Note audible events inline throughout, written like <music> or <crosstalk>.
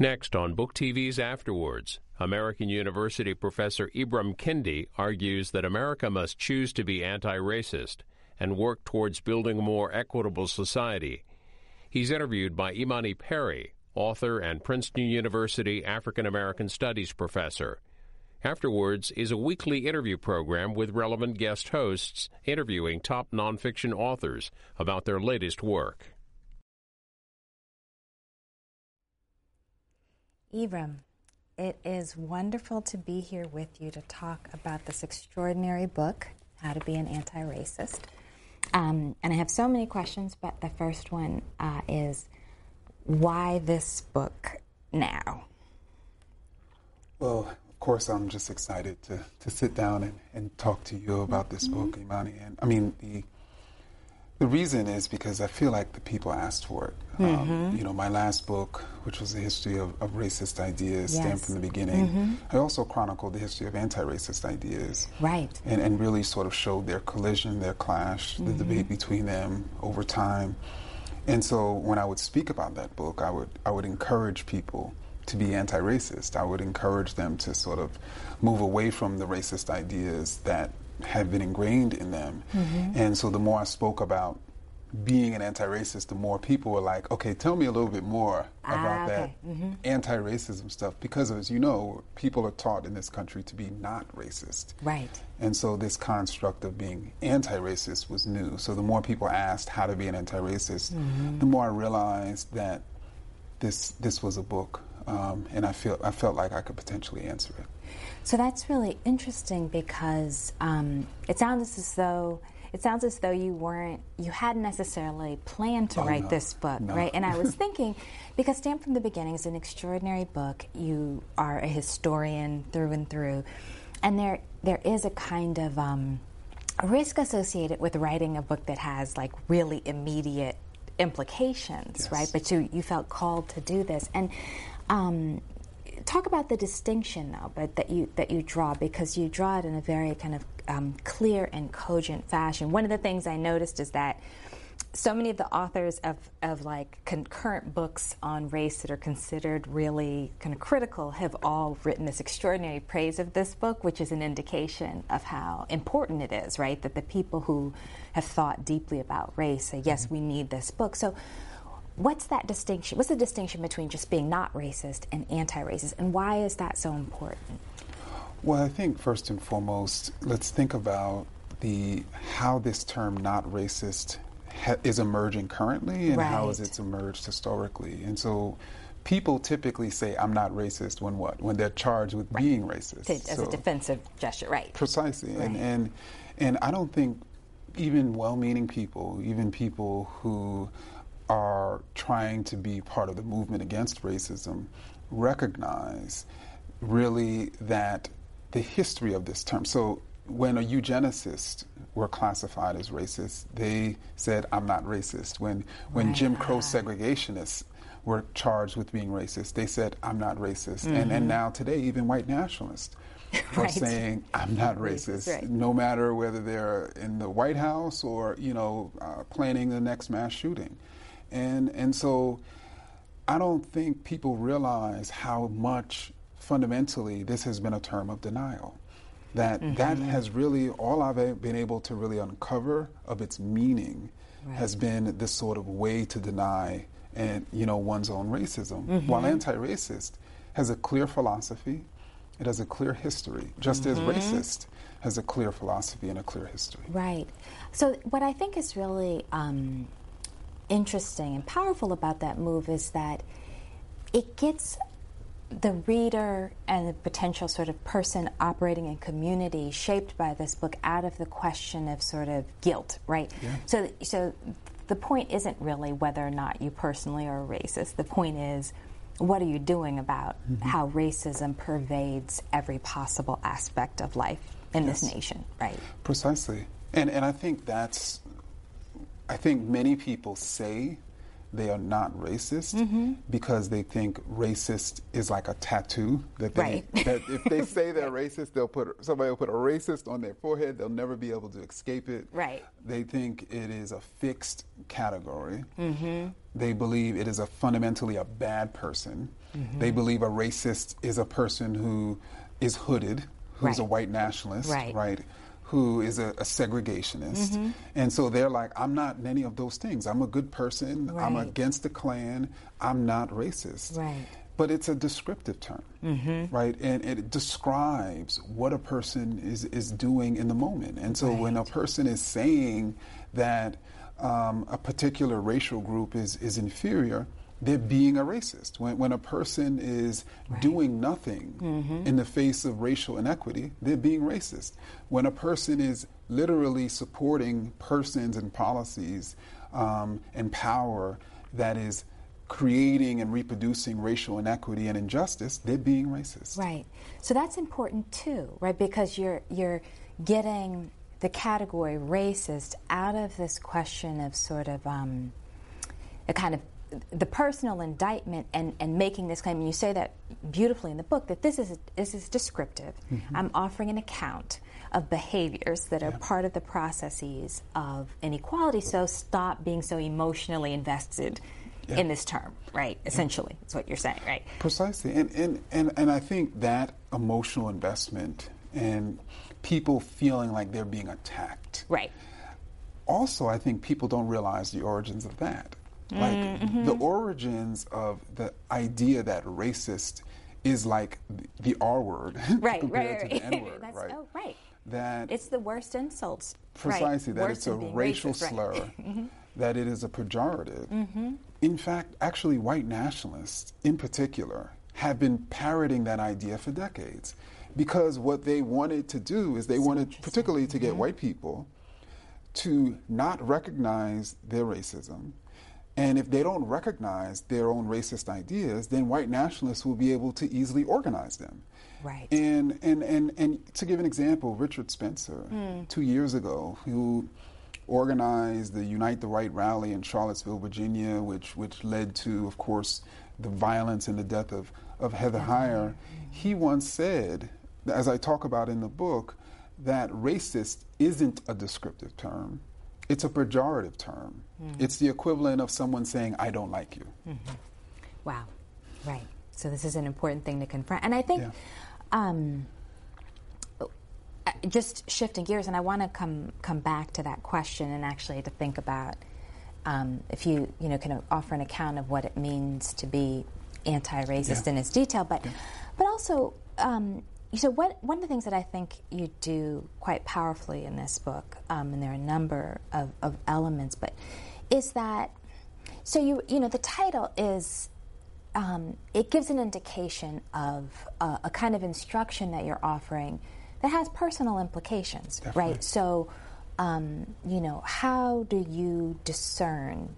Next on Book TV's After Words, American University professor Ibram Kendi argues that America must choose to be anti racist and work towards building a more equitable society. He's interviewed by Imani Perry, author and Princeton University African American Studies professor. After Words is a weekly interview program with relevant guest hosts interviewing top nonfiction authors about their latest work. Ibram, it is wonderful to be here with you to talk about this extraordinary book, How to Be an Anti Racist. Um, and I have so many questions, but the first one uh, is why this book now? Well, of course, I'm just excited to, to sit down and, and talk to you about this mm-hmm. book, Imani. And I mean, the the reason is because I feel like the people asked for it. Um, mm-hmm. Um, you know, my last book, which was the history of, of racist ideas, yes. stamped from the beginning. Mm-hmm. I also chronicled the history of anti-racist ideas, right? And, and really sort of showed their collision, their clash, mm-hmm. the debate between them over time. And so, when I would speak about that book, I would I would encourage people to be anti-racist. I would encourage them to sort of move away from the racist ideas that have been ingrained in them. Mm-hmm. And so the more I spoke about being an anti-racist, the more people were like, "Okay, tell me a little bit more ah, about okay. that mm-hmm. anti-racism stuff." Because, as you know, people are taught in this country to be not racist, right? And so this construct of being anti-racist was new. So the more people asked how to be an anti-racist, mm-hmm. the more I realized that this this was a book, um, and I feel I felt like I could potentially answer it. So that's really interesting because um, it sounds as though it sounds as though you weren't you hadn't necessarily planned to oh, write no. this book, no. right? And I was <laughs> thinking because Stamped from the Beginning is an extraordinary book. You are a historian through and through, and there there is a kind of um, risk associated with writing a book that has like really immediate implications, yes. right? But you you felt called to do this, and um, talk about the distinction though, but that you that you draw because you draw it in a very kind of um, clear and cogent fashion. One of the things I noticed is that so many of the authors of, of like concurrent books on race that are considered really kind of critical have all written this extraordinary praise of this book, which is an indication of how important it is, right? That the people who have thought deeply about race say, yes, mm-hmm. we need this book. So What's that distinction? What's the distinction between just being not racist and anti racist, and why is that so important? Well, I think first and foremost, let's think about the how this term "not racist" ha- is emerging currently, and right. how has it emerged historically. And so, people typically say, "I'm not racist" when what? When they're charged with right. being racist, as so, a defensive gesture, right? Precisely, right. and and and I don't think even well-meaning people, even people who are trying to be part of the movement against racism recognize really that the history of this term. So when a eugenicist were classified as racist, they said, I'm not racist. When, when right. Jim Crow segregationists were charged with being racist, they said, I'm not racist. Mm-hmm. And, and now today, even white nationalists <laughs> are right. saying, I'm not racist, right. no matter whether they're in the White House or, you know, uh, planning the next mass shooting. And, and so I don't think people realize how much fundamentally this has been a term of denial. That mm-hmm. that has really all I've been able to really uncover of its meaning right. has been this sort of way to deny and you know one's own racism. Mm-hmm. While anti-racist has a clear philosophy, it has a clear history, just mm-hmm. as racist has a clear philosophy and a clear history. Right. So what I think is really um, interesting and powerful about that move is that it gets the reader and the potential sort of person operating in community shaped by this book out of the question of sort of guilt, right? Yeah. So, so the point isn't really whether or not you personally are a racist. The point is, what are you doing about mm-hmm. how racism pervades every possible aspect of life in yes. this nation, right? Precisely. And, and I think that's I think many people say they are not racist Mm-hmm. because they think racist is like a tattoo that they Right. that if they <laughs> say they're racist, they'll put somebody will put a racist on their forehead. They'll never be able to escape it. Right. They think it is a fixed category. Mm-hmm. They believe it is a fundamentally a bad person. Mm-hmm. They believe a racist is a person who is hooded, who's a white nationalist, Right. right? Who is a, a segregationist. And so they're like, I'm not any of those things. I'm a good person. I'm against the Klan. I'm not racist. Right. But it's a descriptive term, right? And it describes what a person is, is doing in the moment. And so when a person is saying that um, a particular racial group is, is inferior, they're being a racist. When, when a person is doing nothing in the face of racial inequity, they're being racist. When a person is literally supporting persons and policies um, and power that is creating and reproducing racial inequity and injustice, they're being racist. Right. So that's important too, right? Because you're you're getting the category racist out of this question of sort of um, a kind of the personal indictment and, and making this claim. And you say that beautifully in the book that this is this is descriptive. Mm-hmm. I'm offering an account of behaviors that are part of the processes of inequality. So stop being so emotionally invested in this term, right? Essentially, that's what you're saying, right? Precisely. And, and, and, and I think that emotional investment and people feeling like they're being attacked. Right. Also, I think people don't realize the origins of that. Like Mm-hmm. the origins of the idea that racist is like the R word <laughs> Right, compared right, to the right. N <laughs> word, That's- right? oh, right. That It's the worst insults. precisely that Worse it's a racial racist, right. <laughs> Mm-hmm. slur, that it is a pejorative. In fact, actually, white nationalists in particular have been parroting that idea for decades because what they wanted to do is they wanted, particularly to Mm-hmm. get white people, to not recognize their racism. And if they don't recognize their own racist ideas, then white nationalists will be able to easily organize them. Right. And, and, and, and to give an example, Richard Spencer, hmm. two years ago, who organized the Unite the Right rally in Charlottesville, Virginia, which, which led to, of course, the violence and the death of, of Heather mm-hmm. Heyer, he once said, as I talk about in the book, that racist isn't a descriptive term. It's a pejorative term. It's the equivalent of someone saying, I don't like you. Wow. Right. So this is an important thing to confront. And I think Yeah. um, just shifting gears, and I want to come come back to that question and actually to think about um, if you you know can offer an account of what it means to be anti-racist Yeah. in its detail, but but also. Um, so what, one of the things that I think you do quite powerfully in this book, um, and there are a number of, of elements, but is that so you you know the title is um, it gives an indication of uh, a kind of instruction that you're offering that has personal implications, Definitely. right? So, um, you know, how do you discern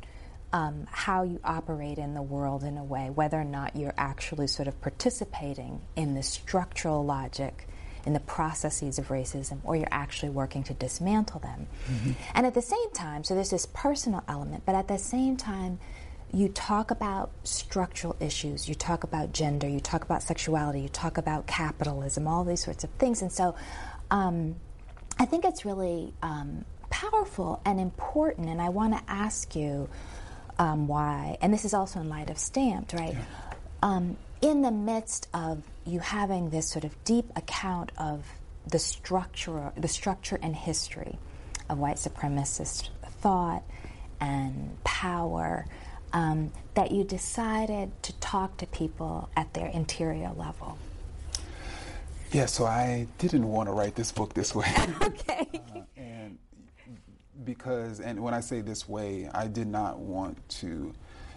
um, how you operate in the world in a way, whether or not you're actually sort of participating in the structural logic, in the processes of racism, or you're actually working to dismantle them? And at the same time, so there's this personal element, but at the same time, you talk about structural issues, you talk about gender, you talk about sexuality, you talk about capitalism, all these sorts of things. And so um, I think it's really um, powerful and important. And I want to ask you um, why, and this is also in light of Stamped, right? Um, in the midst of you having this sort of deep account of the structure, the structure and history of white supremacist thought and power, um, that you decided to talk to people at their interior level. Yeah, so I didn't want to write this book this way. <laughs> Okay. and because and when I say this way, I did not want to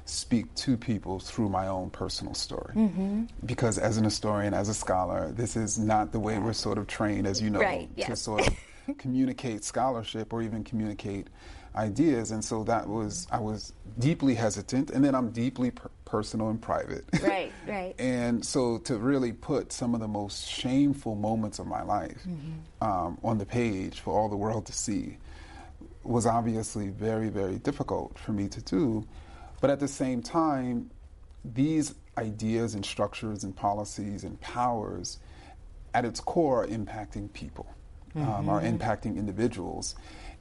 speak to people through my own personal story. Mm-hmm. Because as an historian, as a scholar, this is not the way we're sort of trained, as you know, Right, to sort of <laughs> communicate scholarship or even communicate ideas. And so that was I was deeply hesitant, and then I'm deeply per- personal and private. Right, right. <laughs> And so to really put some of the most shameful moments of my life Mm-hmm. um, on the page for all the world to see was obviously very, very difficult for me to do. But at the same time, these ideas and structures and policies and powers at its core are impacting people, mm-hmm. um, are impacting individuals.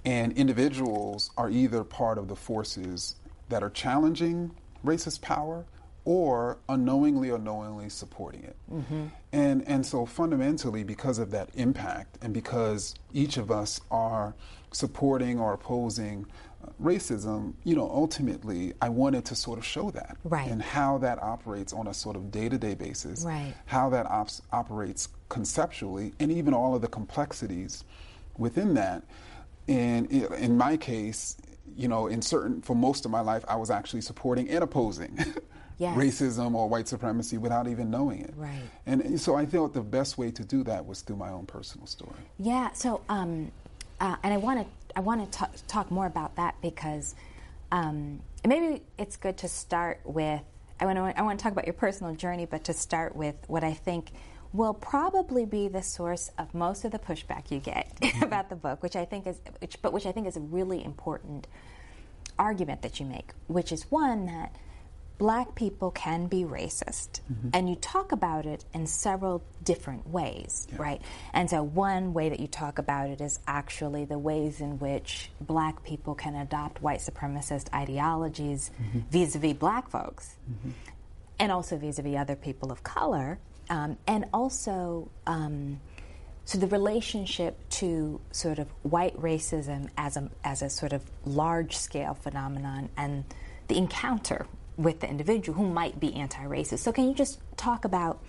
And individuals are either part of the forces that are challenging racist power or unknowingly or knowingly supporting it. Mm-hmm. And, and so fundamentally, because of that impact, and because each of us are supporting or opposing uh, racism, you know, ultimately, I wanted to sort of show that. Right. And how that operates on a sort of day to day basis. Right. How that op- operates conceptually, and even all of the complexities within that. And in my case, you know, in certain, for most of my life, I was actually supporting and opposing <laughs> yes. racism or white supremacy without even knowing it. Right. And so I thought the best way to do that was through my own personal story. Yeah. So, um, uh, and I want to I want to talk more about that because um, maybe it's good to start with. I want to I want to talk about your personal journey, but to start with what I think will probably be the source of most of the pushback you get <laughs> mm-hmm. about the book, which I think is, which, but which I think is a really important argument that you make, which is one that black people can be racist. Mm-hmm. And you talk about it in several different ways, yeah. right? And so, one way that you talk about it is actually the ways in which black people can adopt white supremacist ideologies vis a vis black folks, mm-hmm. and also vis a vis other people of color, um, and also. Um, so the relationship to sort of white racism as a as a sort of large scale phenomenon and the encounter with the individual who might be anti-racist. So can you just talk about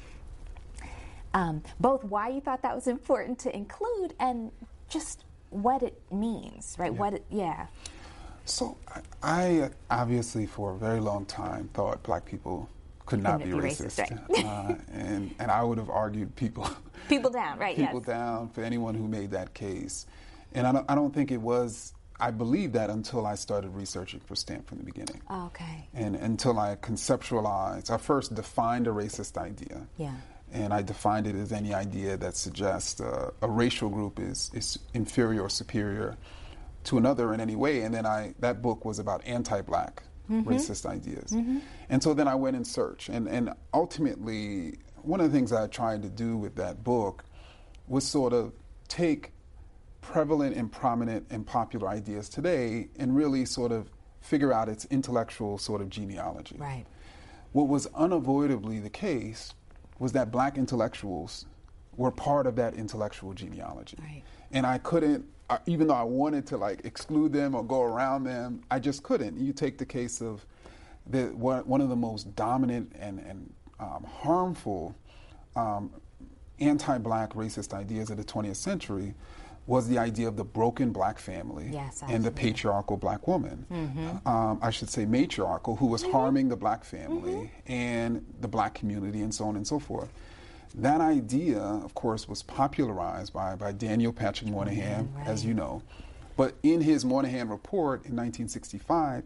um, both why you thought that was important to include and just what it means, right? Yeah. What it, yeah. So I obviously for a very long time thought black people could not be, be, racist, racist right. <laughs> uh, and and I would have argued people people down, right? <laughs> people yes. down for anyone who made that case, and I don't, I don't think it was I believed that until I started researching for Stamp from the beginning. Oh, okay. And until I conceptualized, I first defined a racist idea. Yeah. And I defined it as any idea that suggests uh, a racial group is, is inferior or superior to another in any way. And then I that book was about anti-black mm-hmm. racist ideas. Mm-hmm. And so then I went in search. And, and ultimately, one of the things I tried to do with that book was sort of take prevalent and prominent and popular ideas today and really sort of figure out its intellectual sort of genealogy. Right. What was unavoidably the case was that black intellectuals were part of that intellectual genealogy. Right. And I couldn't, even though I wanted to like exclude them or go around them, I just couldn't. You take the case of the, one of the most dominant and, and um, harmful um, anti black racist ideas of the 20th century was the idea of the broken black family yes, and the patriarchal black woman. Mm-hmm. Um, I should say matriarchal, who was mm-hmm. harming the black family mm-hmm. and the black community and so on and so forth. That idea, of course, was popularized by, by Daniel Patrick Moynihan, right. as you know. But in his Moynihan report in 1965,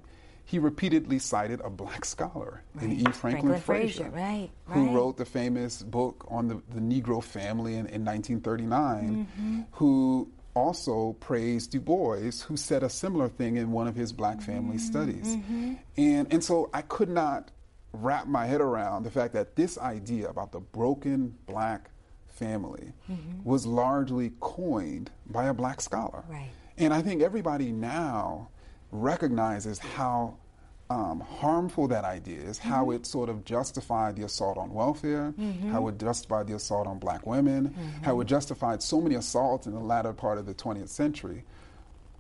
he repeatedly cited a black scholar right. in E. Franklin, Franklin Frazier, Frazier right, who right. wrote the famous book on the, the Negro family in, in 1939, mm-hmm. who also praised Du Bois, who said a similar thing in one of his black family mm-hmm. studies. Mm-hmm. And, and so I could not wrap my head around the fact that this idea about the broken black family mm-hmm. was largely coined by a black scholar. Right. And I think everybody now recognizes how um, harmful that idea is, mm-hmm. how it sort of justified the assault on welfare, mm-hmm. how it justified the assault on black women, mm-hmm. how it justified so many assaults in the latter part of the 20th century.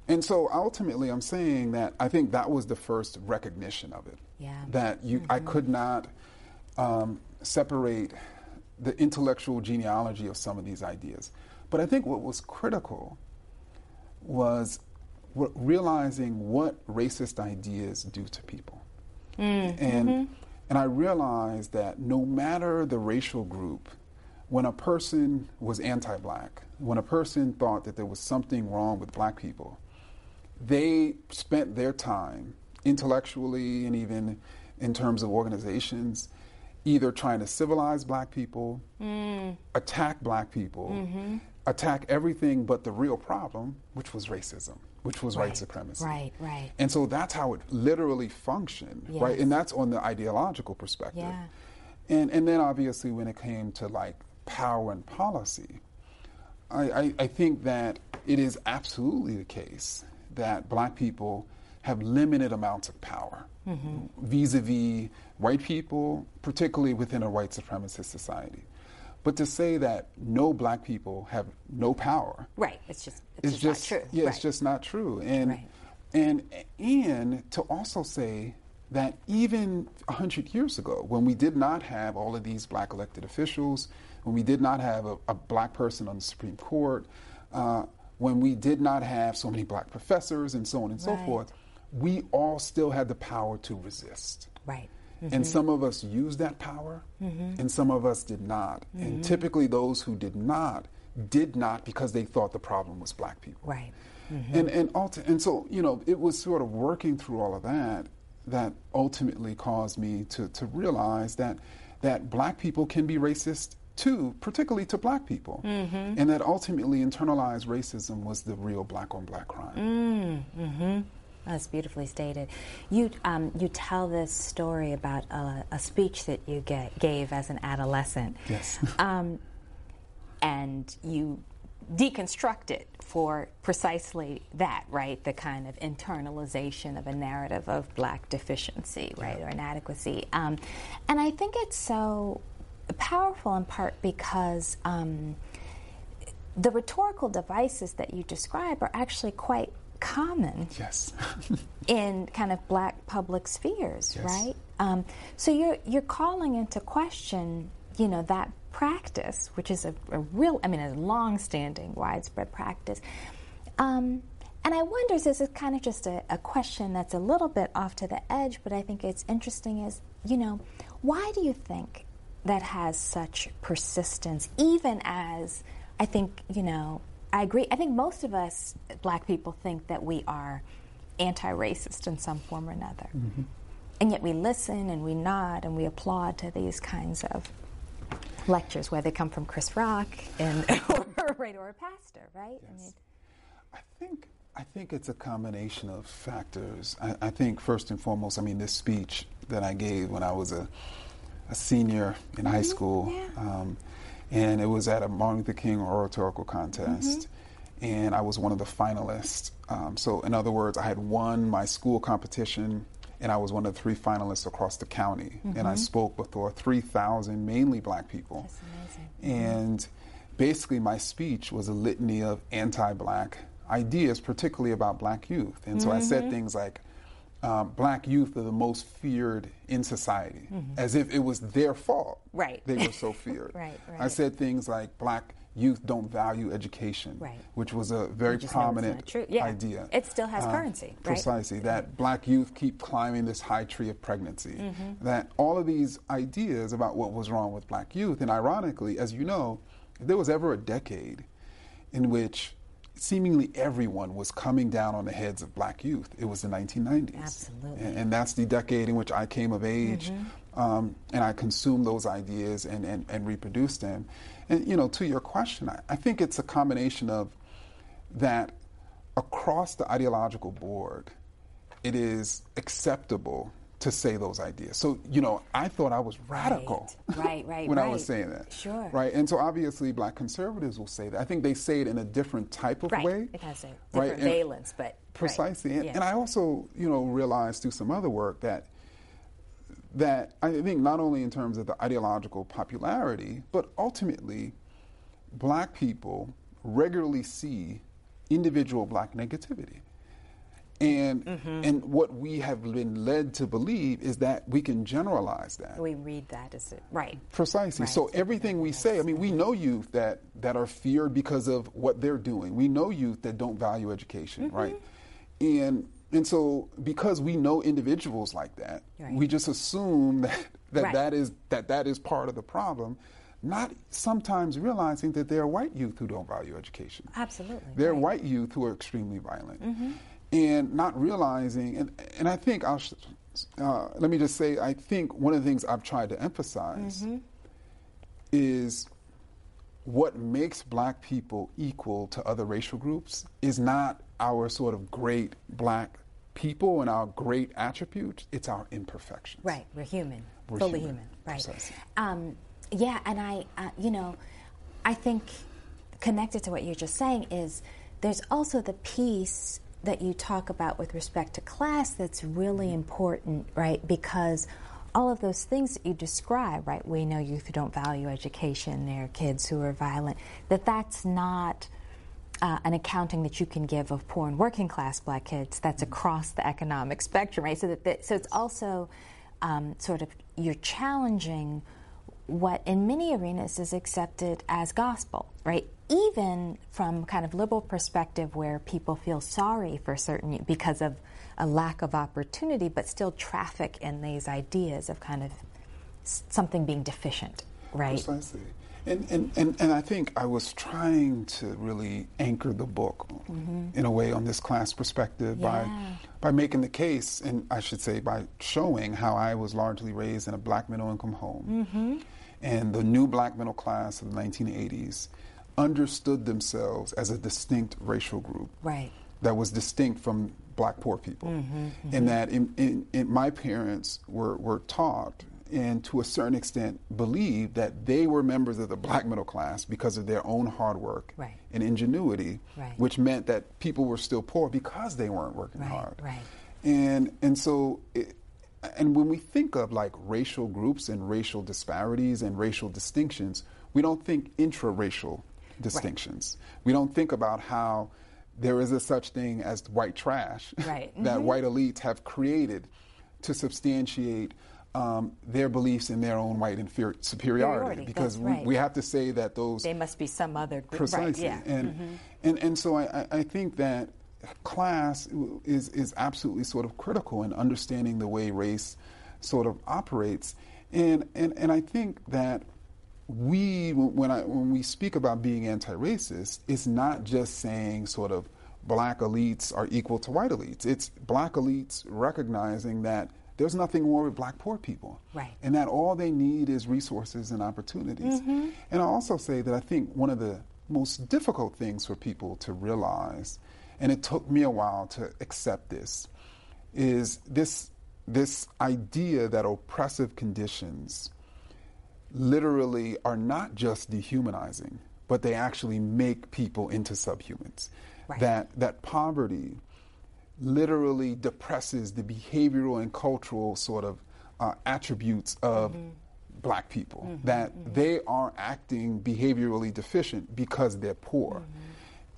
And so ultimately, I'm saying that I think that was the first recognition of it. Yeah. That you, I mm-hmm. could not um, separate the intellectual genealogy of some of these ideas. But I think what was critical was realizing what racist ideas do to people. Mm, and, mm-hmm. and I realized that no matter the racial group, when a person was anti black, when a person thought that there was something wrong with black people, they spent their time intellectually and even in terms of organizations either trying to civilize black people, mm. attack black people, mm-hmm. attack everything but the real problem, which was racism which was Right. white supremacy. Right, right. And so that's how it literally functioned, right? And that's on the ideological perspective. Yeah. And and then obviously when it came to like power and policy, I, I, I think that it is absolutely the case that black people have limited amounts of power mm-hmm. vis-a-vis white people, particularly within a white supremacist society. But to say that no black people have no power Right. It's just it's, it's just, just, not true. yeah, right. it's just not true. And Right. and and to also say that even hundred years ago, when we did not have all of these black elected officials, when we did not have a, a black person on the Supreme Court, uh, when we did not have so many black professors and so on and so forth, we all still had the power to resist. right. Mm-hmm. And some of us used that power, mm-hmm. and some of us did not. And mm-hmm. typically, those who did not did not because they thought the problem was black people. Right. And and ulti- and so you know, it was sort of working through all of that that ultimately caused me to to realize that that black people can be racist too, particularly to black people, and that ultimately internalized racism was the real black on black crime. That's beautifully stated. You um, you tell this story about a, a speech that you ga- gave as an adolescent. Yes. <laughs> Um, and you deconstruct it for precisely that, right? The kind of internalization of a narrative of black deficiency, right, or inadequacy. Um, and I think it's so powerful in part because um, the rhetorical devices that you describe are actually quite common yes. <laughs> in kind of black public spheres, Yes. right? Um, so you're you're calling into question, you know, that practice, which is a, a real, I mean, a long-standing, widespread practice. Um, and I wonder, so this is kind of just a, a question that's a little bit off to the edge, but I think it's interesting. Is you know, why do you think that has such persistence, even as I think you know I agree. I think most of us black people think that we are anti racist in some form or another. And yet we listen and we nod and we applaud to these kinds of lectures, whether they come from Chris Rock and <laughs> or, right, or a pastor, right? I mean, I think I think it's a combination of factors. I, I think first and foremost, I mean, this speech that I gave when I was a, a senior in high school, yeah. um, and it was at a Martin Luther King oratorical mm-hmm. contest, and I was one of the finalists. Um, so, in other words, I had won my school competition. And I was one of the three finalists across the county, and I mm-hmm. spoke before 3,000 mainly black people. That's amazing. And basically, my speech was a litany of anti black ideas, particularly about black youth. And so I said mm-hmm. things like, um, black youth are the most feared in society, as if it was their fault. Right. They were so <laughs> feared. Right, right, I said things like, black youth don't value education, Right. which was a very just know it's prominent. Yeah. idea. It still has Uh, currency, right? Precisely. That black youth keep climbing this high tree of pregnancy. Mm-hmm. That all of these ideas about what was wrong with black youth, and ironically, as you know, if there was ever a decade in which seemingly everyone was coming down on the heads of black youth, it was the 1990s. Absolutely. And, and that's the decade in which I came of age, Mm-hmm. um, and I consumed those ideas and, and, and reproduced them. And, you know, to your question, I, I think it's a combination of that across the ideological board, it is acceptable to say those ideas. So, you know, I thought I was radical. Right, right, <laughs> when I was saying that. Sure. Right. And so obviously black conservatives will say that. I think they say it in a different type of right. way. It has a Right, different and- valence, but. right. Precisely. And, Yeah. and I also, you know, realized through some other work that that I think not only in terms of the ideological popularity, but ultimately black people regularly see individual black negativity. And Mm-hmm. and what we have been led to believe is that we can generalize that. we read that as it, right. Precisely. Right. So everything we say, I mean, we know youth that, that are feared because of what they're doing. We know youth that don't value education, Mm-hmm. right? And and so because we know individuals like that, Right. we just assume <laughs> that that, Right. that is that that is part of the problem, not sometimes realizing that there are white youth who don't value education. Absolutely. There are right. white youth who are extremely violent, and not realizing. And and I think I'll. sh- Uh, let me just say, I think one of the things I've tried to emphasize is what makes black people equal to other racial groups is not our sort of great black people and our great attributes, it's our imperfections. Right, we're human, We're fully human, human. Right. Um, yeah, and I, uh, you know, I think connected to what you're just saying is there's also the piece that you talk about with respect to class that's really important, right? Because all of those things that you describe, right? We know youth who don't value education, there are kids who are violent, that that's not uh, an accounting that you can give of poor and working class black kids that's across the economic spectrum, right? So that, that so it's also um, sort of you're challenging what in many arenas is accepted as gospel, right? Even from kind of liberal perspective where people feel sorry for certain because of a lack of opportunity, but still traffic in these ideas of kind of something being deficient, right? Precisely. And, and, and, and I think I was trying to really anchor the book in a way on this class perspective by, Mm-hmm. By making the case, and I should say by showing how I was largely raised in a black middle income home. Mm-hmm. And the new black middle class of the 1980s understood themselves as a distinct racial group Right. that was distinct from black poor people. Mm-hmm, mm-hmm. And that in, in, in my parents were, were taught and to a certain extent believed that they were members of the black middle class because of their own hard work Right. and ingenuity, Right. which meant that people were still poor because they weren't working Right, hard. right. And, and so, it, and when we think of like racial groups and racial disparities and racial distinctions, we don't think intra-racial distinctions. We don't think about how there is a such thing as white trash Right. <laughs> that white elites have created to substantiate um, their beliefs in their own white inferior, superiority. Superiority, Because we, right. we have to say that those They must be some other group. precisely Right, yeah. Mm-hmm. and, and and so I, I- I think that class is is absolutely sort of critical in understanding the way race sort of operates and and, and I think that we when I when we speak about being anti-racist it's not just saying sort of black elites are equal to white elites it's black elites recognizing that there's nothing wrong with black poor people Right. and that all they need is resources and opportunities. Mm-hmm. And I also say that I think one of the most difficult things for people to realize, and it took me a while to accept this, is this this idea that oppressive conditions literally are not just dehumanizing, but they actually make people into subhumans. Right. That that poverty literally depresses the behavioral and cultural sort of uh, attributes of mm-hmm. black people. Mm-hmm, that mm-hmm. they are acting behaviorally deficient because they're poor.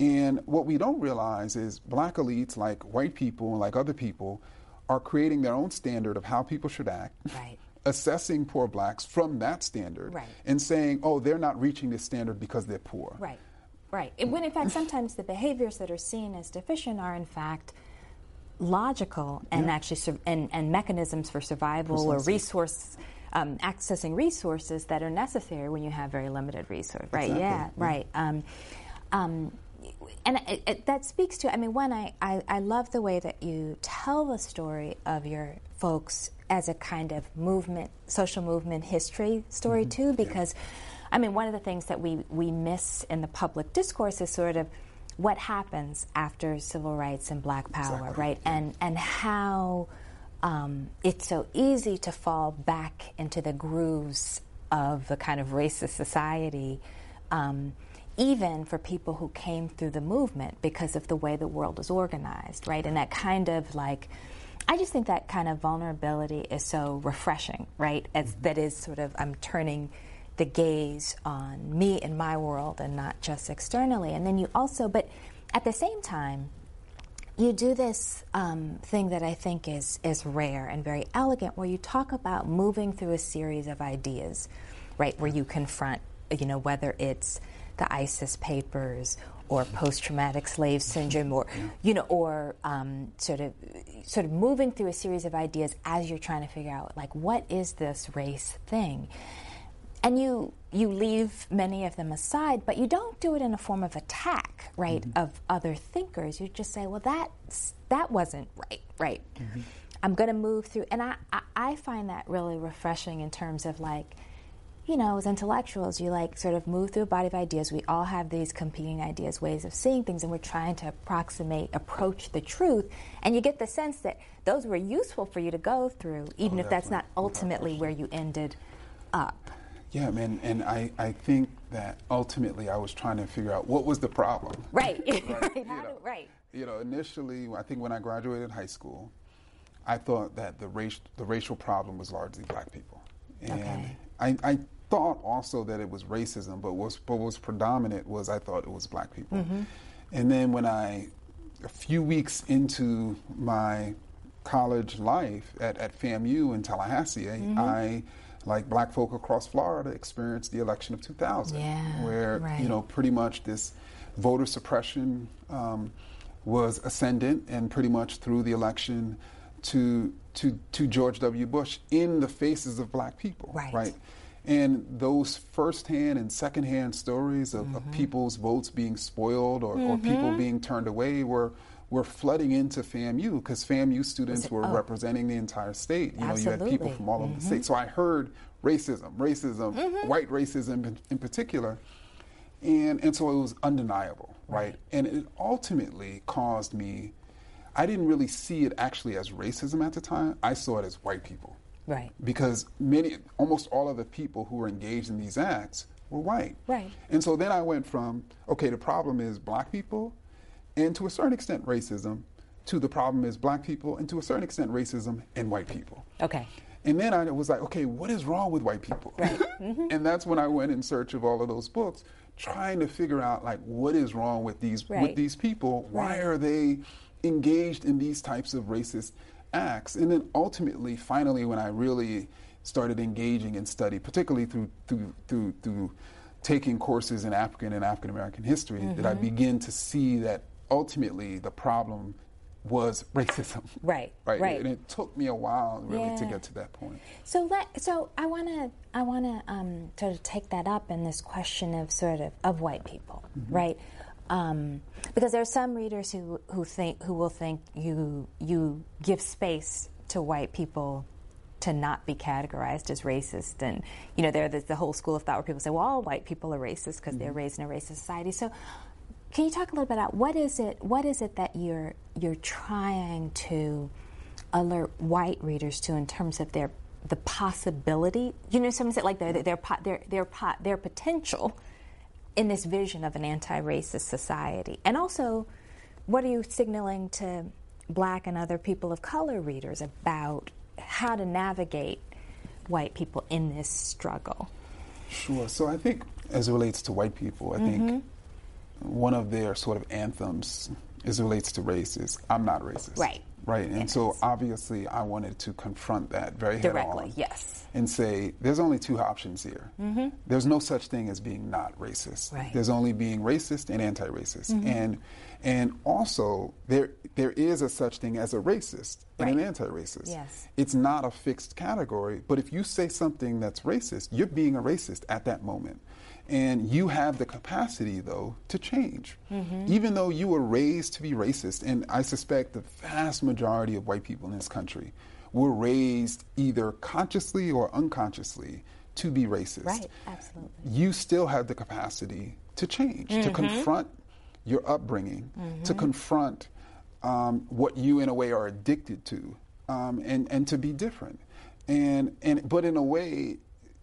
And what we don't realize is black elites, like white people and like other people, are creating their own standard of how people should act. Right. Assessing poor blacks from that standard Right. and saying, oh, they're not reaching this standard because they're poor. Right, right. And when in fact sometimes the behaviors that are seen as deficient are in fact logical and Yeah. actually sur- and, and mechanisms for survival or resource um, accessing resources that are necessary when you have very limited resources. Right? Exactly, Yeah. yeah. Right. Um, um, and it, it, that speaks to. I mean, one, I, I I love the way that you tell the story of your folks as a kind of movement, social movement history story too, because. I mean, one of the things that we, we miss in the public discourse is sort of what happens after civil rights and black power, Exactly. right? And, and how um, it's so easy to fall back into the grooves of the kind of racist society, um, even for people who came through the movement because of the way the world is organized, right? And that kind of like, I just think that kind of vulnerability is so refreshing, right? As that is sort of I'm turning the gaze on me and my world and not just externally. And then you also, but at the same time, you do this um, thing that I think is is rare and very elegant, where you talk about moving through a series of ideas, right? Where you confront, you know, whether it's the ISIS papers or post-traumatic slave syndrome, or you know, or um, sort of sort of moving through a series of ideas as you're trying to figure out, like, what is this race thing? and you you leave many of them aside, but you don't do it in a form of attack, right, of other thinkers. You just say, well, that that wasn't right, right. I'm going to move through, and I, I I find that really refreshing in terms of like, you know, as intellectuals, you like sort of move through a body of ideas. We all have these competing ideas, ways of seeing things, and we're trying to approximate, approach the truth. And you get the sense that those were useful for you to go through, oh, even Oh, if that's not ultimately where you ended up. Yeah, man, and I, I think that ultimately I was trying to figure out what was the problem. <laughs> <laughs> Right. right. you know. right. You know, initially, I think when I graduated high school, I thought that the race, the racial problem was largely black people, and Okay. I, I thought also that it was racism, but was what was predominant was I thought it was black people, Mm-hmm. and then when I, a few weeks into my college life at, at FAMU in Tallahassee, Mm-hmm. I, like black folk across Florida, experienced the election of 2000, Yeah, where right. you know pretty much this voter suppression um, was ascendant and pretty much threw the election to to to George W. Bush in the faces of black people, Right. And those firsthand and secondhand stories of, Mm-hmm. of people's votes being spoiled or, or people being turned away were were flooding into FAMU because FAMU students it- were oh. representing the entire state. You know, you had people Absolutely. Mm-hmm. from all over the state. So I heard racism, racism, white racism in, in particular, and and so it was undeniable, right? And it ultimately caused me. I didn't really see it actually as racism at the time. I saw it as white people Right. because many, almost all of the people who were engaged in these acts were white. Right. And so then I went from, okay, the problem is black people, and to a certain extent racism, to the problem is black people, and to a certain extent racism and white people. Okay. And then I was like, okay, what is wrong with white people? <laughs> Mm-hmm. and that's when I went in search of all of those books, trying to figure out like what is wrong with these Right. with these people? Why Right. are they engaged in these types of racist acts? And then ultimately, finally, when I really started engaging in study, particularly through through through, through taking courses in African and African American history, that I Mm-hmm. begin to see that ultimately the problem was <laughs> racism. Right, Right. right. And it took me a while really to get to that point. So let so I want to I want to um, sort of take that up in this question of sort of of white people, right? Um, because there are some readers who who think who will think you you give space to white people to not be categorized as racist, and you know there's the whole school of thought where people say, well, all white people are racist because they're raised in a racist society. So. Can you talk a little bit about what is it? What is it that you're you're trying to alert white readers to in terms of their the possibility? You know, some say like their their their their po- their potential in this vision of an anti-racist society, and also, what are you signaling to black and other people of color readers about how to navigate white people in this struggle? Sure. So I think as it relates to white people, I Mm-hmm. think one of their sort of anthems as it relates to race is I'm not racist. Right. Right. And Yes. so obviously I wanted to confront that very head Directly, on. yes. And say there's only two options here. There's no such thing as being not racist. Mm-hmm. Right. Mm-hmm. There's only being racist and anti-racist. And and also there there is a such thing as a racist and an anti-racist. Yes. It's not a fixed category, but if you say something that's racist, you're being a racist at that moment. And you have the capacity, though, to change. Even though you were raised to be racist, and I suspect the vast majority of white people in this country were raised either consciously or unconsciously to be racist. Right, absolutely. You still have the capacity to change, to confront your upbringing, to confront um, what you, in a way, are addicted to, um, and and to be different, and and but in a way,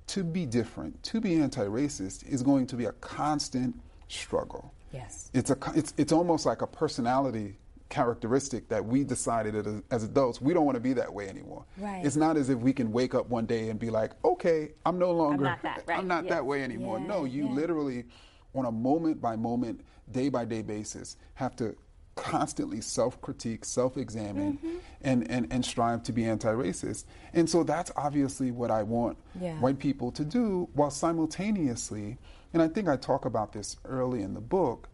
to be different, to be anti-racist is going to be a constant struggle. Yes. It's a it's it's almost like a personality characteristic that we decided as, as adults we don't want to be that way anymore. Right. It's not as if we can wake up one day and be like, okay, I'm no longer not that, right, I'm not yeah. that way anymore. Yeah, no, you yeah. literally on a moment by moment, day by day basis have to constantly self-critique, self-examine Mm-hmm. and, and, and strive to be anti-racist. And so that's obviously what I want Yeah. white people to do while simultaneously, and I think I talk about this early in the book,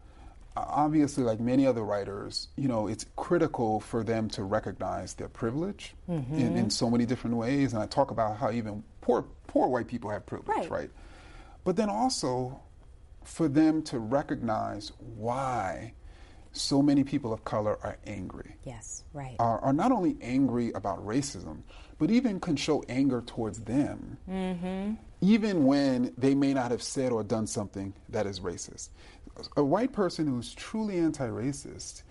obviously like many other writers, you know, it's critical for them to recognize their privilege Mm-hmm. in, in so many different ways. And I talk about how even poor poor white people have privilege, Right. right? But then also for them to recognize why so many people of color are angry. Yes, right. Are, are not only angry about racism, but even can show anger towards them, mm-hmm. even when they may not have said or done something that is racist. A white person who's truly anti racist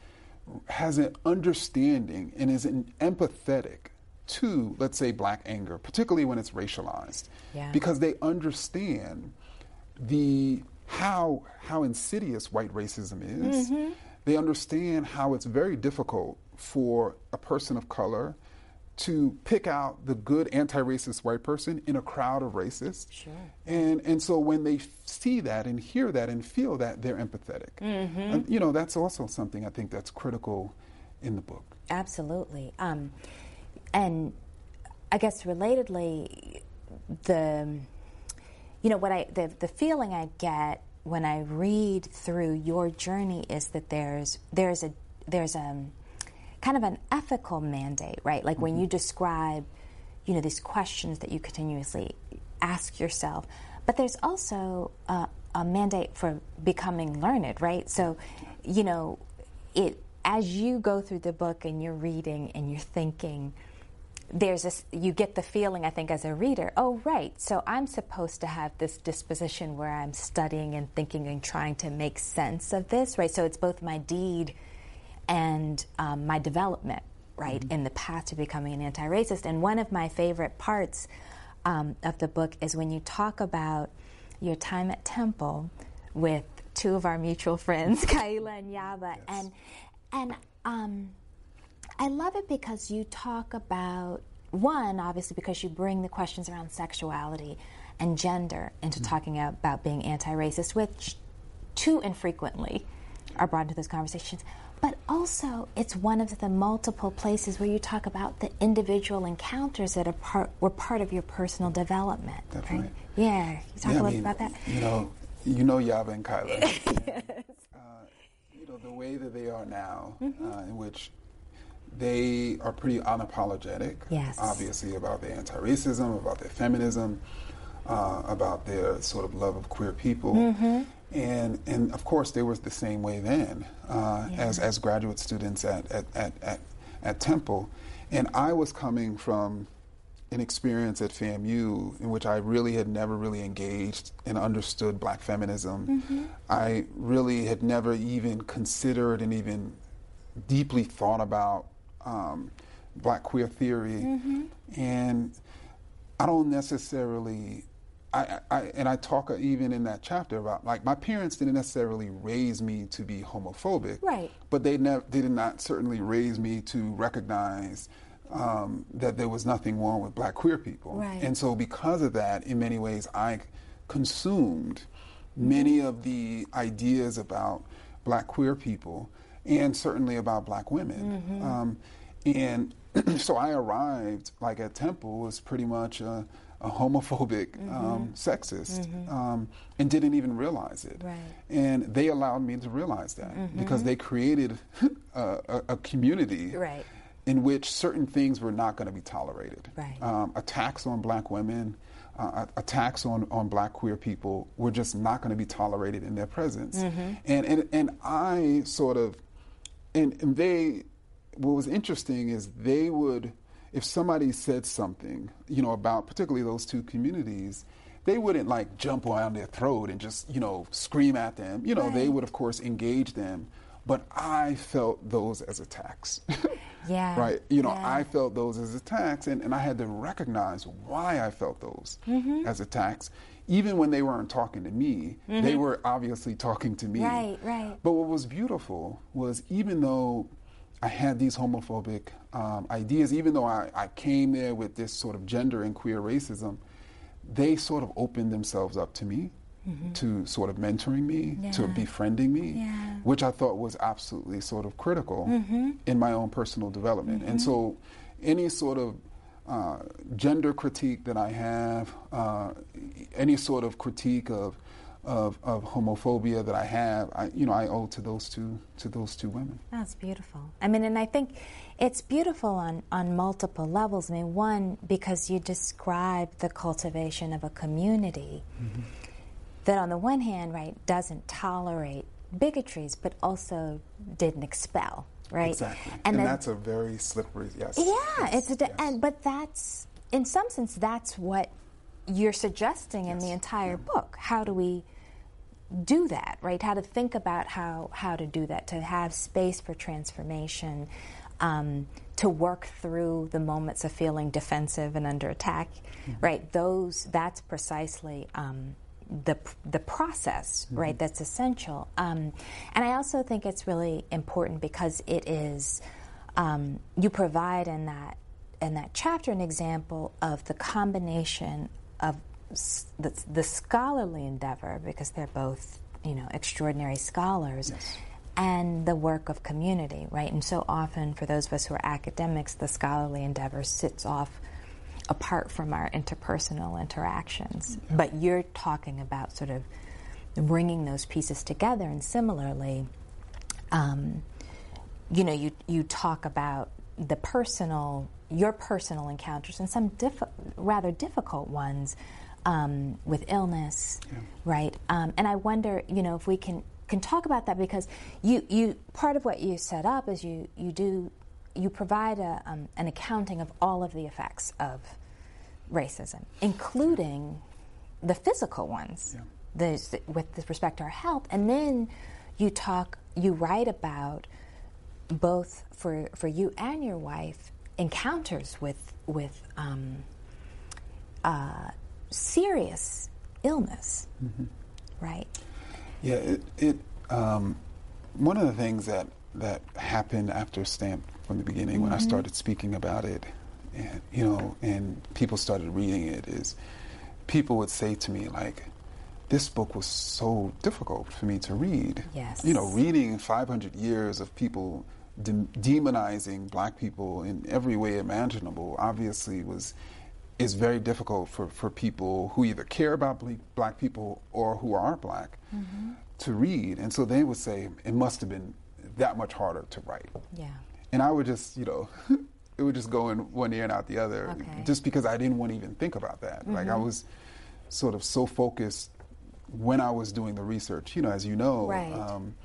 has an understanding and is an empathetic to, let's say, black anger, particularly when it's racialized, Yeah. because they understand the how how insidious white racism is. They understand how it's very difficult for a person of color to pick out the good anti-racist white person in a crowd of racists. Sure. And and so when they see that and hear that and feel that, they're empathetic. And, you know, that's also something I think that's critical in the book. Absolutely. Um, and I guess relatedly, the you know what I the the feeling I get when I read through your journey is that there's there's a there's a kind of an ethical mandate, right? Like when mm-hmm. you describe, you know, these questions that you continuously ask yourself, but there's also a, a mandate for becoming learned, right? So, you know, it as you go through the book and you're reading and you're thinking, there's this you get the feeling i think as a reader oh right so i'm supposed to have this disposition where i'm studying and thinking and trying to make sense of this right? So it's both my deed and um, my development right in the path to becoming an anti-racist. And one of my favorite parts um, of the book is when you talk about your time at temple with two of our mutual friends <laughs> Kaila and yaba and and um, I love it because you talk about one, obviously, because you bring the questions around sexuality and gender into talking about being anti-racist, which too infrequently are brought into those conversations. But also, it's one of the multiple places where you talk about the individual encounters that are part were part of your personal development. Definitely. Right? Yeah. You talk Yeah, a I little mean, about that. You know, you know Yaba and Kaila. <laughs> uh, you know the way that they are now, Mm-hmm. uh, in which they are pretty unapologetic. Yes. Obviously about their anti-racism, about their feminism, uh, about their sort of love of queer people, Mm-hmm. and and of course they were the same way then uh, as as graduate students at at, at at at Temple, and I was coming from an experience at FAMU in which I really had never really engaged and understood black feminism. I really had never even considered and even deeply thought about um, black queer theory. And I don't necessarily. I, I, and I talk even in that chapter about like my parents didn't necessarily raise me to be homophobic, Right. But they never, they did not certainly raise me to recognize um, that there was nothing wrong with black queer people. Right. And so, because of that, in many ways, I consumed many of the ideas about black queer people and certainly about black women. Um, and <clears throat> so, I arrived like at Temple was pretty much a, a homophobic, um, sexist, um, and didn't even realize it. Right. And they allowed me to realize that because they created <laughs> a, a, a community Right. in which certain things were not going to be tolerated. Right. Um, attacks on black women, uh, attacks on, on black queer people were just not going to be tolerated in their presence. Mm-hmm. And, and, and I sort of, and, and they, what was interesting is they would, if somebody said something, you know, about particularly those two communities, they wouldn't like jump on their throat and just, you know, scream at them. You know, they would, of course, engage them. But I felt those as attacks. <laughs> Yeah. Right. You know, Yeah. I felt those as attacks, and, and I had to recognize why I felt those Mm-hmm. as attacks. Even when they weren't talking to me, they were obviously talking to me. Mm-hmm. Right, right. But what was beautiful was even though I had these homophobic um, ideas, even though I, I came there with this sort of gender and queer racism, they sort of opened themselves up to me. To sort of mentoring me, to Mm-hmm. Befriending me, Yeah. which I thought was absolutely sort of critical Mm-hmm. in my own personal development. And so, any sort of uh, gender critique that I have, uh, any sort of critique of, of of homophobia that I have, I you know I owe to those two to those two women. That's beautiful. I mean, and I think it's beautiful on, on multiple levels. I mean, one, because you describe the cultivation of a community that, on the one hand, right, doesn't tolerate bigotries, but also didn't expel, right? Exactly. And, and that's a very slippery, yes. Yeah, yes, it's a, yes. and but that's in some sense that's what you're suggesting yes. in the entire yeah. book. How do we do that, right? How to think about how how to do that, to have space for transformation, um, to work through the moments of feeling defensive and under attack, mm-hmm. right? Those that's precisely. Um, the the process, mm-hmm. right? That's essential, um, and I also think it's really important because it is um, you provide in that in that chapter an example of the combination of the, the scholarly endeavor, because they're both, you know, extraordinary scholars, yes. and the work of community, right? And so often, for those of us who are academics, the scholarly endeavor sits off apart from our interpersonal interactions. But you're talking about sort of bringing those pieces together, and similarly, um, you know, you you talk about the personal, your personal encounters, and some diff- rather difficult ones um, with illness, yeah. right? Um, and I wonder, you know, if we can can talk about that because you you part of what you set up is you you do you provide a, um, an accounting of all of the effects of racism, including the physical ones, yeah. the, with respect to our health, and then you talk, you write about both for for you and your wife encounters with with um, uh, serious illness, mm-hmm. right? Yeah, it, it um, one of the things that that happened after Stamped from the beginning mm-hmm. when I mm-hmm. started speaking about it, and you know, and people started reading it, is people would say to me like, "This book was so difficult for me to read." Yes, you know, reading 500 years of people de- demonizing black people in every way imaginable obviously was is very difficult for, for people who either care about black people or who are black mm-hmm. to read. And so they would say it must have been that much harder to write. Yeah. And I would just, you know, <laughs> it would just go in one ear and out the other okay. just because I didn't want to even think about that. Mm-hmm. Like I mm-hmm. was sort of so focused when I was doing the research, you know, as you know, right. um,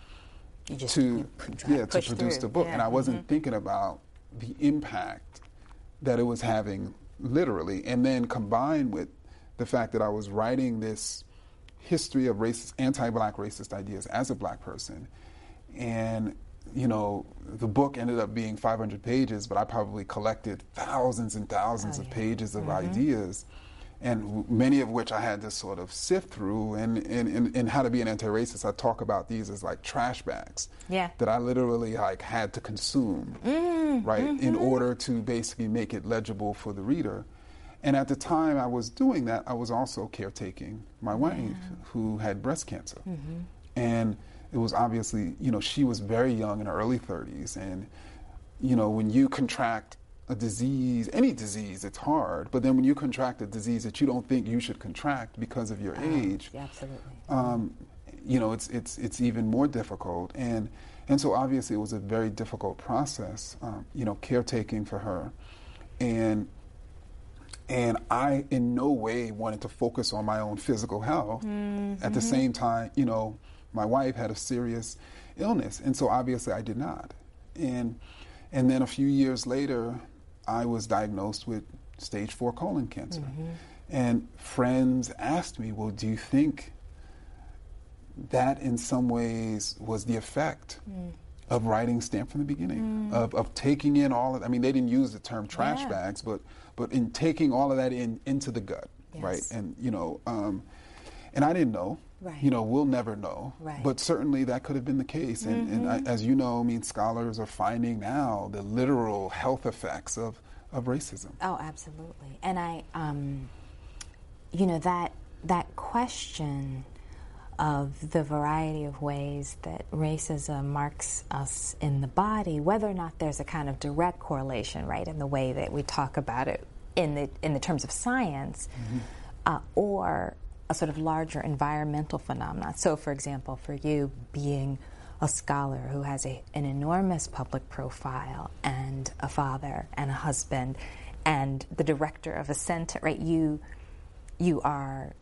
you to yeah to produce through. the book, yeah. and I wasn't mm-hmm. thinking about the impact that it was having literally, and then combined with the fact that I was writing this history of racist, anti-black racist ideas as a black person, and you know, the book ended up being 500 pages, but I probably collected thousands and thousands oh, of pages of mm-hmm. ideas and many of which I had to sort of sift through. And in How to Be an Anti-Racist, I talk about these as like trash bags yeah. that I literally like had to consume, mm, right, mm-hmm. in order to basically make it legible for the reader. And at the time I was doing that, I was also caretaking my wife yeah. who had breast cancer. Mm-hmm. And it was obviously, you know, she was very young in her early 30s. And, you know, when you contract a disease, any disease, it's hard. But then when you contract a disease that you don't think you should contract because of your uh, age, yeah, absolutely. Um, you know, it's it's it's even more difficult. And and so obviously it was a very difficult process. Um, you know, caretaking for her, and and I in no way wanted to focus on my own physical health. Mm-hmm. At the same time, you know, my wife had a serious illness, and so obviously I did not. And and then a few years later, I was diagnosed with stage four colon cancer. Mm-hmm. And friends asked me, well, do you think that in some ways was the effect mm. of writing Stamped from the beginning, mm. of, of taking in all of I mean, they didn't use the term trash yeah. bags, but, but in taking all of that in into the gut, yes. right? And, you know, um, and I didn't know. Right. You know, we'll never know. Right. But certainly that could have been the case. And, mm-hmm. and I, as you know, I mean, scholars are finding now the literal health effects of, of racism. Oh, absolutely. And I, um, you know, that that question of the variety of ways that racism marks us in the body, whether or not there's a kind of direct correlation, right, in the way that we talk about it in the in the terms of science, mm-hmm. uh, or a sort of larger environmental phenomenon. So, for example, for you being a scholar who has a, an enormous public profile and a father and a husband and the director of a center, right? You, you are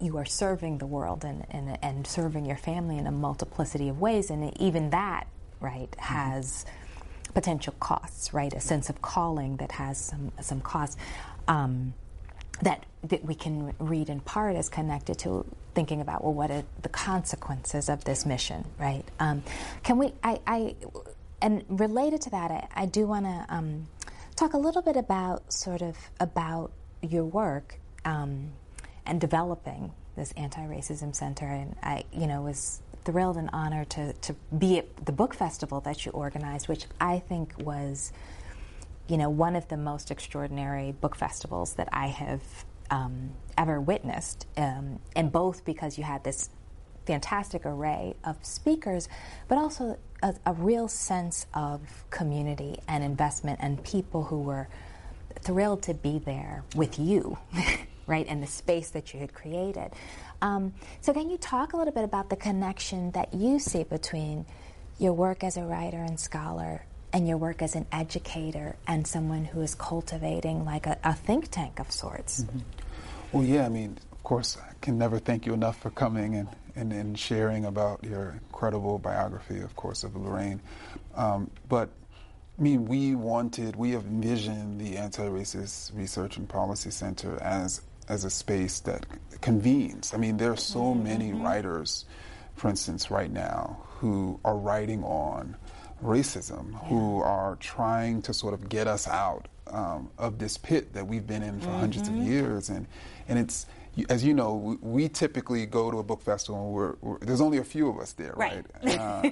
you are serving the world and, and, and serving your family in a multiplicity of ways, and even that, right, mm-hmm. has potential costs, right? A sense of calling that has some some costs. Um, that that we can read in part as connected to thinking about well, what are the consequences of this mission, right? Um, can we? I, I, and related to that, I, I do want to um, talk a little bit about sort of about your work um, and developing this anti-racism center, and I, you know, was thrilled and honored to to be at the book festival that you organized, which I think was you know, one of the most extraordinary book festivals that I have um, ever witnessed, um, and both because you had this fantastic array of speakers, but also a, a, real sense of community and investment and people who were thrilled to be there with you, <laughs> right, and the space that you had created. Um, so, can you talk a little bit about the connection that you see between your work as a writer and scholar and your work as an educator and someone who is cultivating like a, a think tank of sorts. Mm-hmm. Well, yeah, I mean, of course, I can never thank you enough for coming and, and, and sharing about your incredible biography, of course, of Lorraine. Um, but I mean, we wanted, we have envisioned the Anti-Racist Research and Policy Center as as a space that convenes. I mean, there are so mm-hmm. many writers, for instance, right now, who are writing on racism yeah. who are trying to sort of get us out um, of this pit that we've been in for mm-hmm. hundreds of years. And, and it's, as you know, we, we typically go to a book festival and we're, we're, there's only a few of us there, right? right? <laughs> Uh,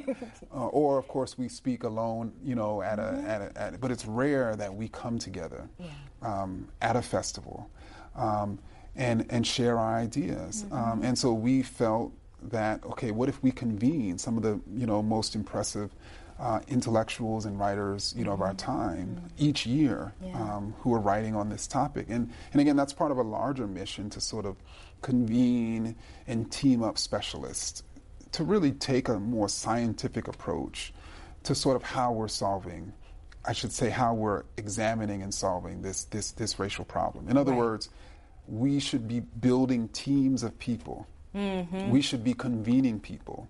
uh, or, of course, we speak alone, you know, at, mm-hmm. a, at, a, at a, but it's rare that we come together yeah. um, at a festival um, and, and share our ideas. Mm-hmm. Um, and so we felt that, okay, what if we convene some of the, you know, most impressive uh, intellectuals and writers, you know, of our mm-hmm. time mm-hmm. each year yeah. um, who are writing on this topic. And, and again, that's part of a larger mission to sort of convene and team up specialists to really take a more scientific approach to sort of how we're solving, I should say, how we're examining and solving this, this, this racial problem. In other right. words, we should be building teams of people. Mm-hmm. We should be convening people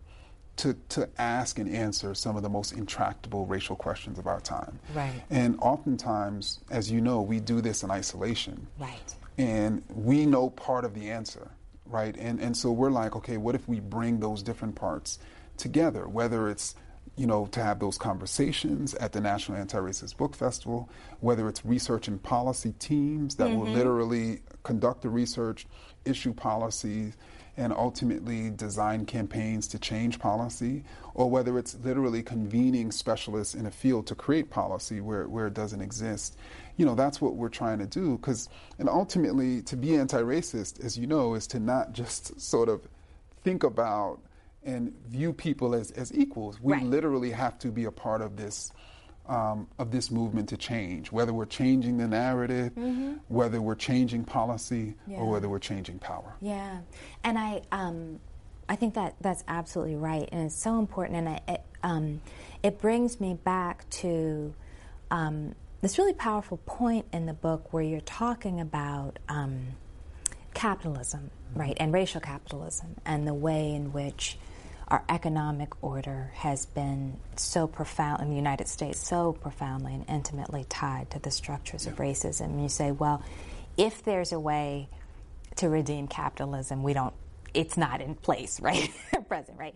to, to ask and answer some of the most intractable racial questions of our time. Right. And oftentimes, as you know, we do this in isolation. Right. And we know part of the answer, right? And, and so we're like, okay, what if we bring those different parts together, whether it's you know, to have those conversations at the National Anti-Racist Book Festival, whether it's research and policy teams that mm-hmm. will literally conduct the research, issue policies, and ultimately design campaigns to change policy, or whether it's literally convening specialists in a field to create policy where, where it doesn't exist. You know, that's what we're trying to do. Because, and ultimately, to be anti racist, as you know, is to not just sort of think about and view people as, as equals. We right. literally have to be a part of this um, of this movement to change, whether we're changing the narrative, mm-hmm. whether we're changing policy, yeah. or whether we're changing power. Yeah, and I, um, I think that that's absolutely right, and it's so important, and I, it, um, it brings me back to um, this really powerful point in the book where you're talking about um, capitalism, right, and racial capitalism, and the way in which our economic order has been so profound in the United States, so profoundly and intimately tied to the structures yeah. of racism. And you say, well, if there's a way to redeem capitalism, we don't. It's not in place, <laughs> right? Present, right?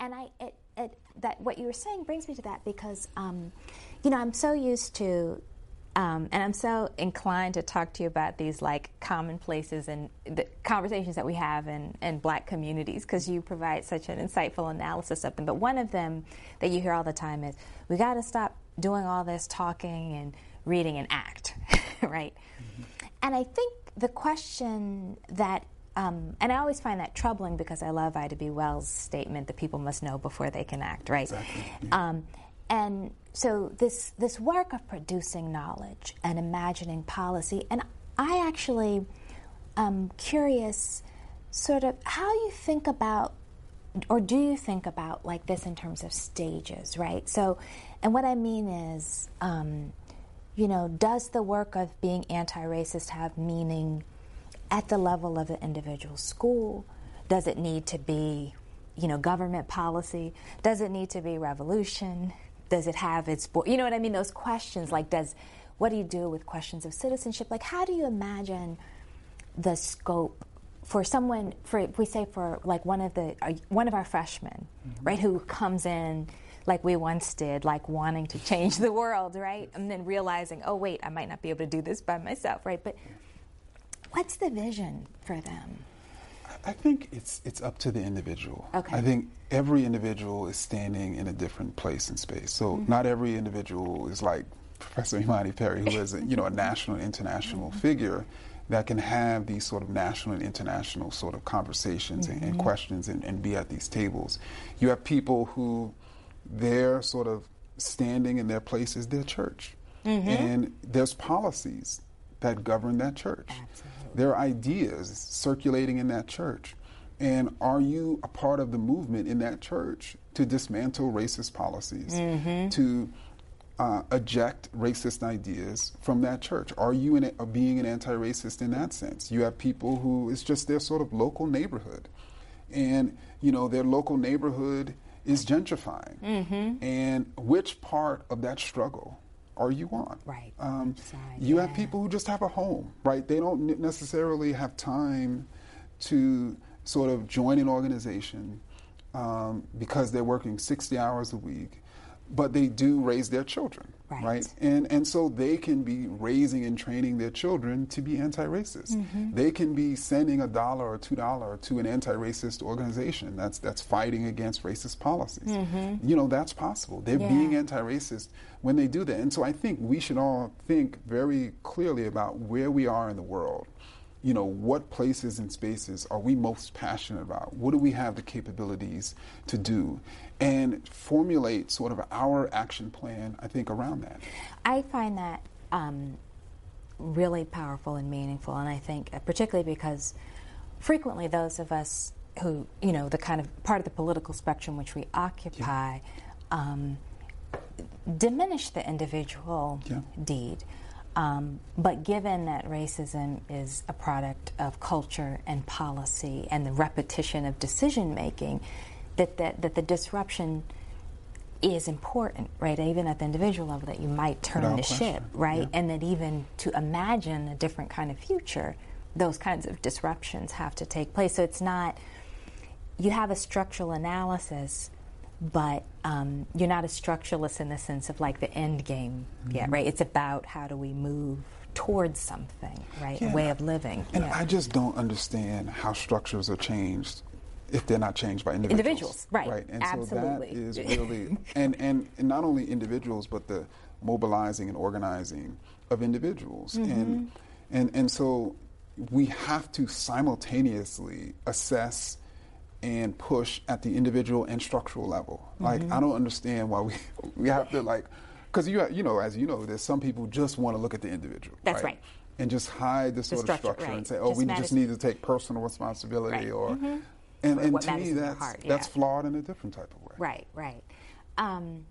And I, it, it, that what you were saying brings me to that because, um, you know, I'm so used to um, and I'm so inclined to talk to you about these like commonplaces and the conversations that we have in, in black communities because you provide such an insightful analysis of them. But one of them that you hear all the time is we got to stop doing all this talking and reading and act, <laughs> right? Mm-hmm. And I think the question that um, and I always find that troubling because I love Ida B. Wells' statement that people must know before they can act, right? Exactly. Um, and so this this work of producing knowledge and imagining policy, and I actually am curious, sort of how you think about, or do you think about like this in terms of stages, right? So, and what I mean is, um, you know, does the work of being anti-racist have meaning? at the level of the individual school? Does it need to be, you know, government policy? Does it need to be revolution? Does it have its, you know what I mean? Those questions like, does, what do you do with questions of citizenship? Like, how do you imagine the scope for someone, for if we say for like one of the uh, one of our freshmen, mm-hmm. right, who comes in like we once did, like wanting to change the world, right, and then realizing, oh wait, I might not be able to do this by myself, right? But what's the vision for them? I think it's it's up to the individual. Okay. I think every individual is standing in a different place and space. So mm-hmm. not every individual is like Professor Imani Perry, who is a, you know a national, and international mm-hmm. figure that can have these sort of national and international sort of conversations mm-hmm. and, and, mm-hmm. questions and, and, be at these tables. You have people who their sort of standing in their place is their church. Mm-hmm. And there's policies that govern that church. Absolutely. There are ideas circulating in that church. And are you a part of the movement in that church to dismantle racist policies, mm-hmm. to uh, eject racist ideas from that church? Are you an, being an anti racist in that sense? You have people who it's just their sort of local neighborhood. And, you know, their local neighborhood is gentrifying. Mm-hmm. And which part of that struggle are you on? Right. Um, you yeah. have people who just have a home, right? They don't necessarily have time to sort of join an organization um, because they're working 60 hours a week but they do raise their children, right? right? And and so they can be raising and training their children to be anti-racist. Mm-hmm. They can be sending a dollar or two dollar to an anti-racist organization that's that's fighting against racist policies. Mm-hmm. You know that's possible. They're yeah. being anti-racist when they do that. And so I think we should all think very clearly about where we are in the world you know, what places and spaces are we most passionate about? What do we have the capabilities to do? And formulate sort of our action plan, I think, around that. I find that um, really powerful and meaningful, and I think uh, particularly because frequently those of us who, you know, the kind of part of the political spectrum which we occupy, yeah. um, diminish the individual yeah. deed. Um, but given that racism is a product of culture and policy and the repetition of decision making, that, that, that the disruption is important, right? Even at the individual level, that you might turn the question. ship, right? Yeah. And that even to imagine a different kind of future, those kinds of disruptions have to take place. So it's not, you have a structural analysis but um, you're not a structuralist in the sense of like the end game mm-hmm. yet, right? It's about how do we move towards something, right? Yeah. A way of living. And yeah. I just don't understand how structures are changed if they're not changed by individuals. Individuals, right? Right, and Absolutely. so that is really, and, and, and not only individuals, but the mobilizing and organizing of individuals, mm-hmm. and and and so we have to simultaneously assess and push at the individual and structural level. Mm-hmm. Like I don't understand why we <laughs> we have to like because you you know as you know there's some people just want to look at the individual. That's right. right. And just hide the sort the of structure right. and say, oh, just we just need to take personal responsibility right. or. Mm-hmm. And, and to me, that's heart, yeah. flawed in a different type of way. Right, right. Um,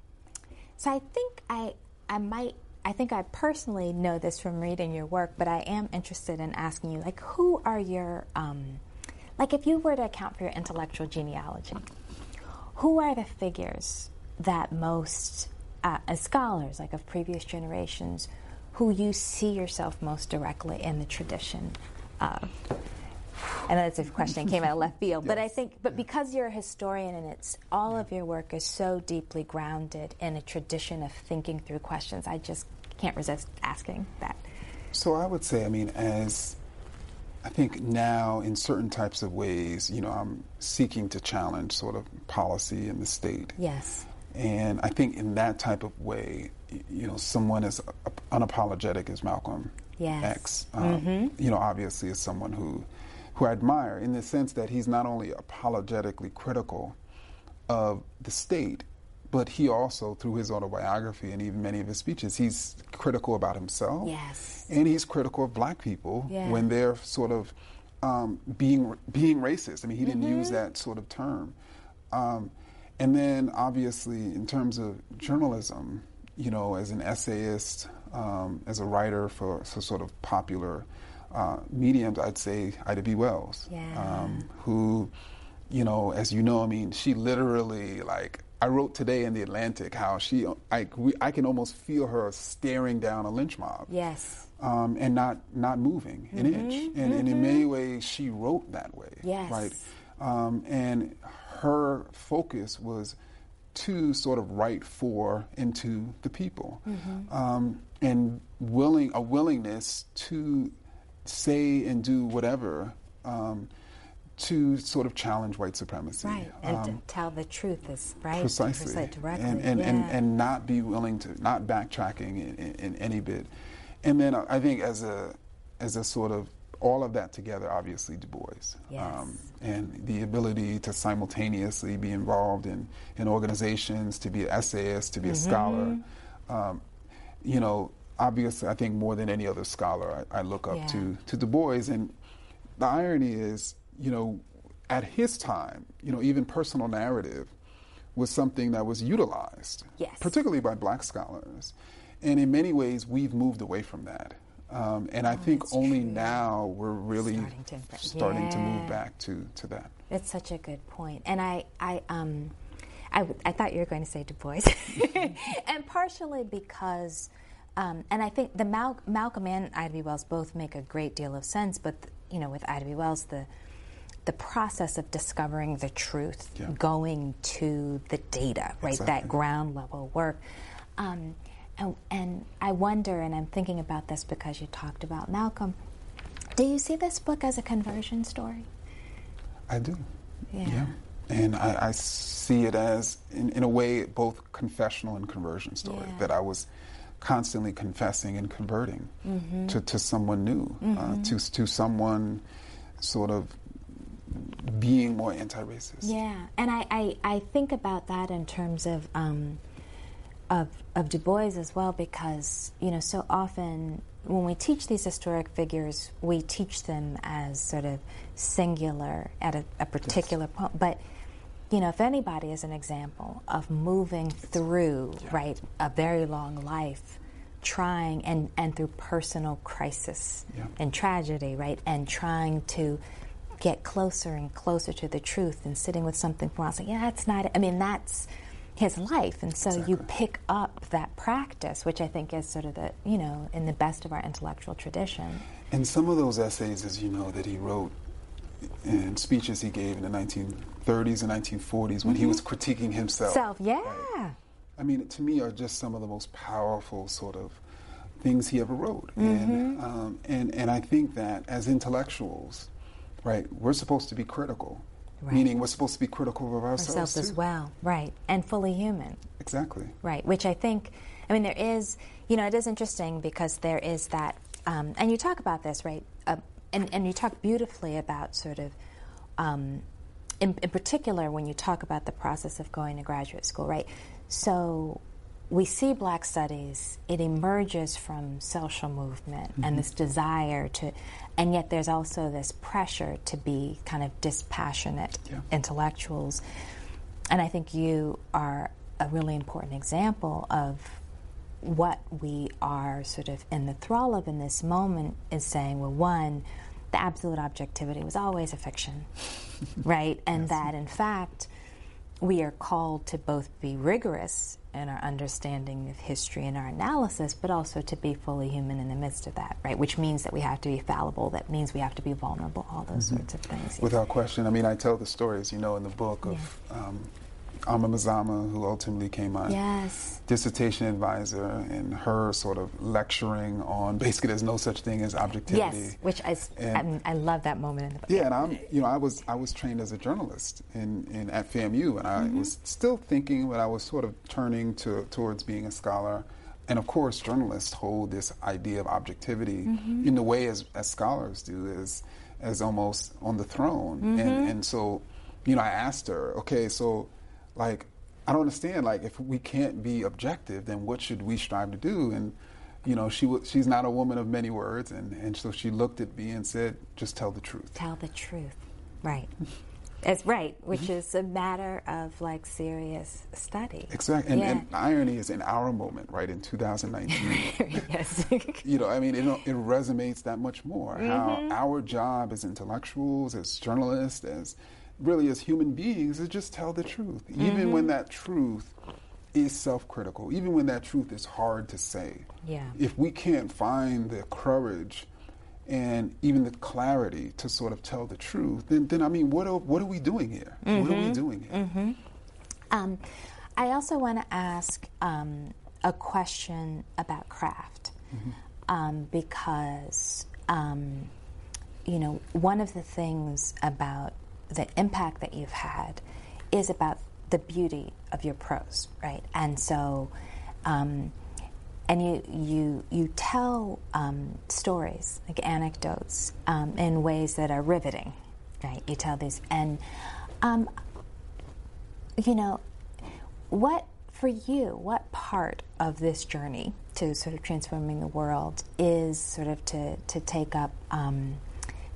so I think I I might I think I personally know this from reading your work, but I am interested in asking you, like, who are your um, like, if you were to account for your intellectual genealogy, who are the figures that most, uh, as scholars, like of previous generations, who you see yourself most directly in the tradition of? Know that's a question that came out of left field, yes. but I think, but because you're a historian and it's all yeah. of your work is so deeply grounded in a tradition of thinking through questions, I just can't resist asking that. So I would say, I mean, as I think now, in certain types of ways, you know, I'm seeking to challenge sort of policy in the state. Yes. And I think in that type of way, you know, someone as unapologetic as Malcolm yes. X, um, mm-hmm. you know, obviously is someone who, who I admire in the sense that he's not only apologetically critical of the state, but he also, through his autobiography and even many of his speeches, he's critical about himself. Yes. And he's critical of black people yeah. when they're sort of um, being being racist. I mean, he didn't mm-hmm. use that sort of term. Um, and then, obviously, in terms of journalism, you know, as an essayist, um, as a writer for, for sort of popular uh, mediums, I'd say Ida B. Wells, Yeah. um, who, you know, as you know, I mean, she literally like. I wrote today in the Atlantic how she, I, we, I can almost feel her staring down a lynch mob Yes. um, and not not moving an inch. And, and in many ways, she wrote that way. Yes. Right. Um, and her focus was to sort of write for and to the people, um, and willing a willingness to say and do whatever. Um, to sort of challenge white supremacy, Right. And to Um, tell the truth is right. precisely, directly. and and, yeah. and and not be willing to not backtracking in, in, in any bit. And then I think as a as a sort of all of that together, obviously Du Bois, um, and the ability to simultaneously be involved in in organizations, to be an essayist, to be a scholar. Mm-hmm. Um, you know, obviously, I think more than any other scholar, I, I look up Yeah. to to Du Bois. And the irony is, you know, at his time, you know, even personal narrative was something that was utilized, Yes. particularly by black scholars. And in many ways, we've moved away from that. Um, and I think Oh, that's only true. now we're really Starting to starting to move back to, to that. It's such a good point. And I, I, um, I, w- I thought you were going to say Du Bois. <laughs> <laughs> and partially because, um, and I think the Mal- Malcolm and Ida B. Wells both make a great deal of sense, but, you know, with Ida B. Wells, the, the process of discovering the truth, Yeah. going to the data, right? That ground level work. Um, and, and I wonder, and I'm thinking about this because you talked about Malcolm. Do you see this book as a conversion story? I do. Yeah. And I, I see it as, in, in a way, both confessional and conversion story. Yeah. That I was constantly confessing and converting Mm-hmm. to, to someone new, uh, to, to someone sort of being more anti racist. Yeah, and I, I, I think about that in terms of um, of of Du Bois as well because you know so often when we teach these historic figures, we teach them as sort of singular at a, a particular point, but. You know, if anybody is an example of moving through, right, a very long life, trying and, and through personal crisis Yeah. and tragedy, right, and trying to get closer and closer to the truth and sitting with something while, saying, yeah, that's not, it." I mean, that's his life. And so you pick up that practice, which I think is sort of the, you know, in the best of our intellectual tradition. And some of those essays, as you know, that he wrote and speeches he gave in the 1930s and 1940s when he was critiquing himself. Self, yeah. Right. I mean, to me, are just some of the most powerful sort of things he ever wrote. And, um, and, and I think that as intellectuals, right, we're supposed to be critical. Right. Meaning we're supposed to be critical of ourselves, Ourselves as well, right, and fully human. Exactly. Right, which I think, I mean, there is, you know, it is interesting because there is that, um, and you talk about this, right? Uh, and, and you talk beautifully about sort of, um, in, in particular, when you talk about the process of going to graduate school, right? So we see Black Studies, it emerges from social movement and mm-hmm. this desire to, and yet there's also this pressure to be kind of dispassionate Yeah. intellectuals. And I think you are a really important example of what we are sort of in the thrall of in this moment is saying, well, one, the absolute objectivity was always a fiction, <laughs> right? And that in fact, we are called to both be rigorous in our understanding of history and our analysis, but also to be fully human in the midst of that, right? Which means that we have to be fallible, that means we have to be vulnerable, all those sorts of things. Without question. I mean, I tell the stories, you know, in the book of um, Ama Mazama, who ultimately came my yes. dissertation advisor, and her sort of lecturing on basically there's no such thing as objectivity. Yes, which I, And- I, I love that moment in the book. Yeah, and I'm, you know, I was I was trained as a journalist in, in at FAMU, and I Mm-hmm. was still thinking, but I was sort of turning to towards being a scholar. And of course, journalists hold this idea of objectivity Mm-hmm. in the way as, as scholars do, as as almost on the throne. Mm-hmm. And and so, you know, I asked her, okay, so like I don't understand, like if we can't be objective, then what should we strive to do? And you know, she wa- she's not a woman of many words, and, and so she looked at me and said, just tell the truth. Tell the truth. Right. As right, which mm-hmm. is a matter of like serious study. Exactly, and, yeah. and, irony is in our moment, right? In 2019, <laughs> yes. <laughs> you know, I mean, it, it resonates that much more. Mm-hmm. How our job as intellectuals, as journalists, as really as human beings, is just tell the truth, even mm-hmm. when that truth is self-critical, even when that truth is hard to say. Yeah. If we can't find the courage and even the clarity to sort of tell the truth, then, then I mean, what are, what are we doing here? Mm-hmm. What are we mm-hmm. doing here? Mm-hmm. Um, I also want to ask um, a question about craft mm-hmm. um, because, um, you know, one of the things about the impact that you've had is about the beauty of your prose, right? And so, um, and you you you tell um, stories like anecdotes um, in ways that are riveting, right? You tell these, and um, you know what for you. What part of this journey to sort of transforming the world is sort of to to take up.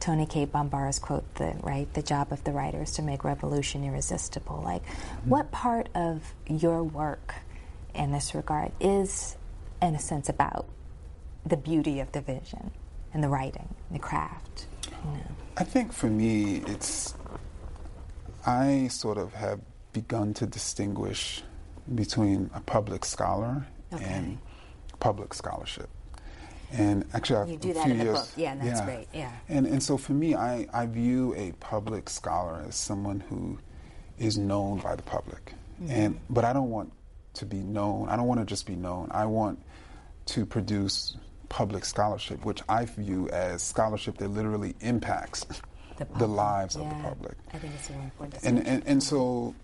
Um, Cade Bambara's quote, the right, the job of the writer is to make revolution irresistible. Like, mm-hmm. what part of your work in this regard is in a sense, about the beauty of the vision and the writing, the craft. You know. I think for me, it's I sort of have begun to distinguish between a public scholar okay. and public scholarship. And actually, I've you do that in the years, book. Yeah, that's yeah. great. Yeah. And and so for me, I, I view a public scholar as someone who is known by the public, mm-hmm. and but I don't want to be known. I don't want to just be known. I want to produce public scholarship, which I view as scholarship that literally impacts the, the lives yeah, of the public. I think it's really important. And, and, and so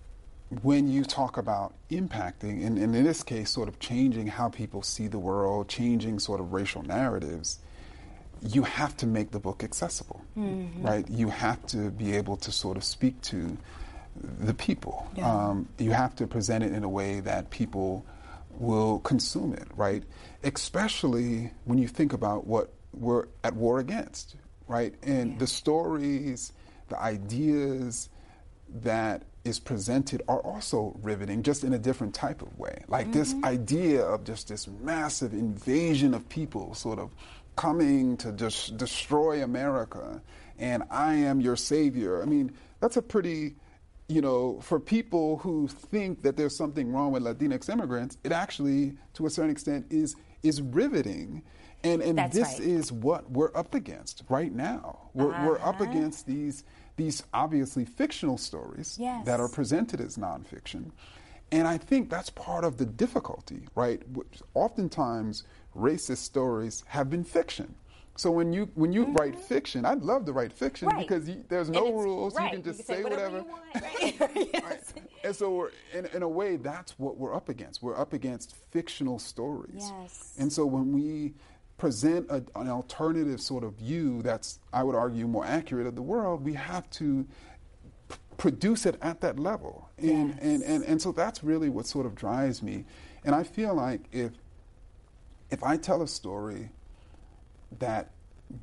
when you talk about impacting, and, and, in this case, sort of changing how people see the world, changing sort of racial narratives, you have to make the book accessible, mm-hmm. right? You have to be able to sort of speak to the people. Yeah. Um, you have to present it in a way that people will consume it, right? Especially when you think about what we're at war against, right? And yeah. the stories, the ideas that is presented are also riveting, just in a different type of way. Like mm-hmm. this idea of just this massive invasion of people sort of coming to just destroy America and I am your savior. I mean, that's a pretty you know, for people who think that there's something wrong with Latinx immigrants, it actually, to a certain extent, is is riveting. And and That's this right. is what we're up against right now. We're, uh-huh. we're up uh-huh. against these these obviously fictional stories yes. that are presented as nonfiction. And I think that's part of the difficulty, right? Oftentimes, racist stories have been fiction. So when you when you mm-hmm. write fiction, I'd love to write fiction right. because you, there's no rules. Right. You can just you can say, say, whatever. whatever. Right. <laughs> yes. And so in, in a way, that's what we're up against. We're up against fictional stories. Yes. And so when we present a, an alternative sort of view that's, I would argue, more accurate of the world, we have to p- produce it at that level. And, yes. and, and, and so that's really what sort of drives me. And I feel like if if I tell a story that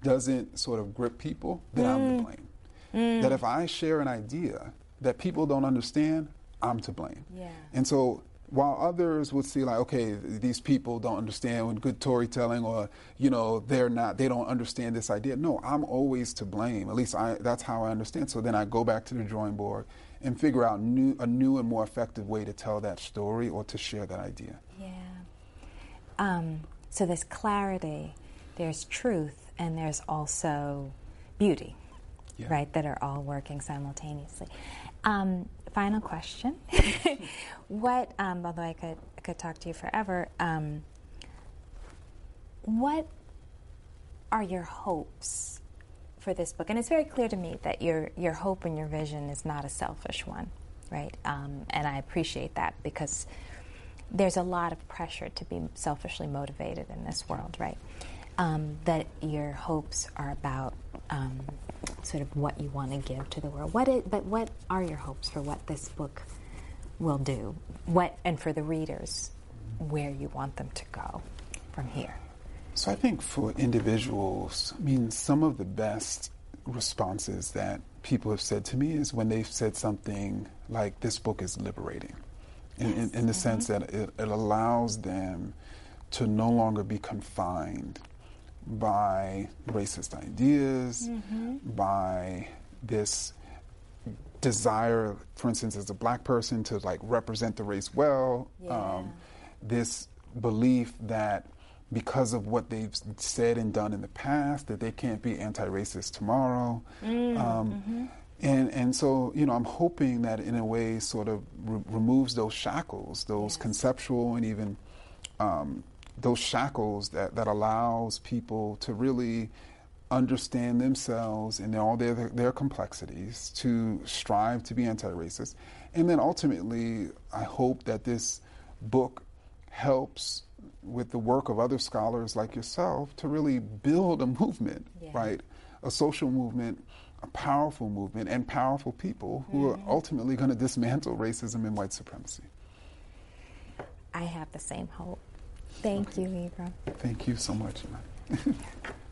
doesn't sort of grip people, then mm. I'm to mm. blame. Mm. That if I share an idea that people don't understand, I'm to blame. Yeah. And so while others would see like, okay, these people don't understand good storytelling or, you know, they're not, they don't understand this idea. No, I'm always to blame. At least I, that's how I understand. So then I go back to the drawing board and figure out new, a new and more effective way to tell that story or to share that idea. Yeah. Um, so there's clarity there's truth and there's also beauty, yeah. right, that are all working simultaneously. Um, final question. <laughs> what, um, although I could, I could talk to you forever, um, what are your hopes for this book? And it's very clear to me that your, your hope and your vision is not a selfish one, right? Um, and I appreciate that because there's a lot of pressure to be selfishly motivated in this world, right? Um, that your hopes are about um, sort of what you want to give to the world. What is, but what are your hopes for what this book will do? What and for the readers, where you want them to go from here? So I think for individuals, I mean, some of the best responses that people have said to me is when they've said something like, "This book is liberating," in, yes. in, in the mm-hmm. sense that it, it allows them to no longer be confined by racist ideas, mm-hmm. by this desire, for instance, as a black person to like represent the race well, yeah. um, this belief that because of what they've said and done in the past, that they can't be anti-racist tomorrow. Mm, um, mm-hmm. And, and so, you know, I'm hoping that in a way sort of re- removes those shackles, those yes. conceptual and even um, those shackles that, that allows people to really understand themselves and all their, their complexities, to strive to be anti-racist. And then ultimately, I hope that this book helps with the work of other scholars like yourself to really build a movement, yeah. right? A social movement, a powerful movement, and powerful people who mm-hmm. are ultimately going to dismantle racism and white supremacy. I have the same hope. Thank okay. you, Ibram. Thank you so much. <laughs>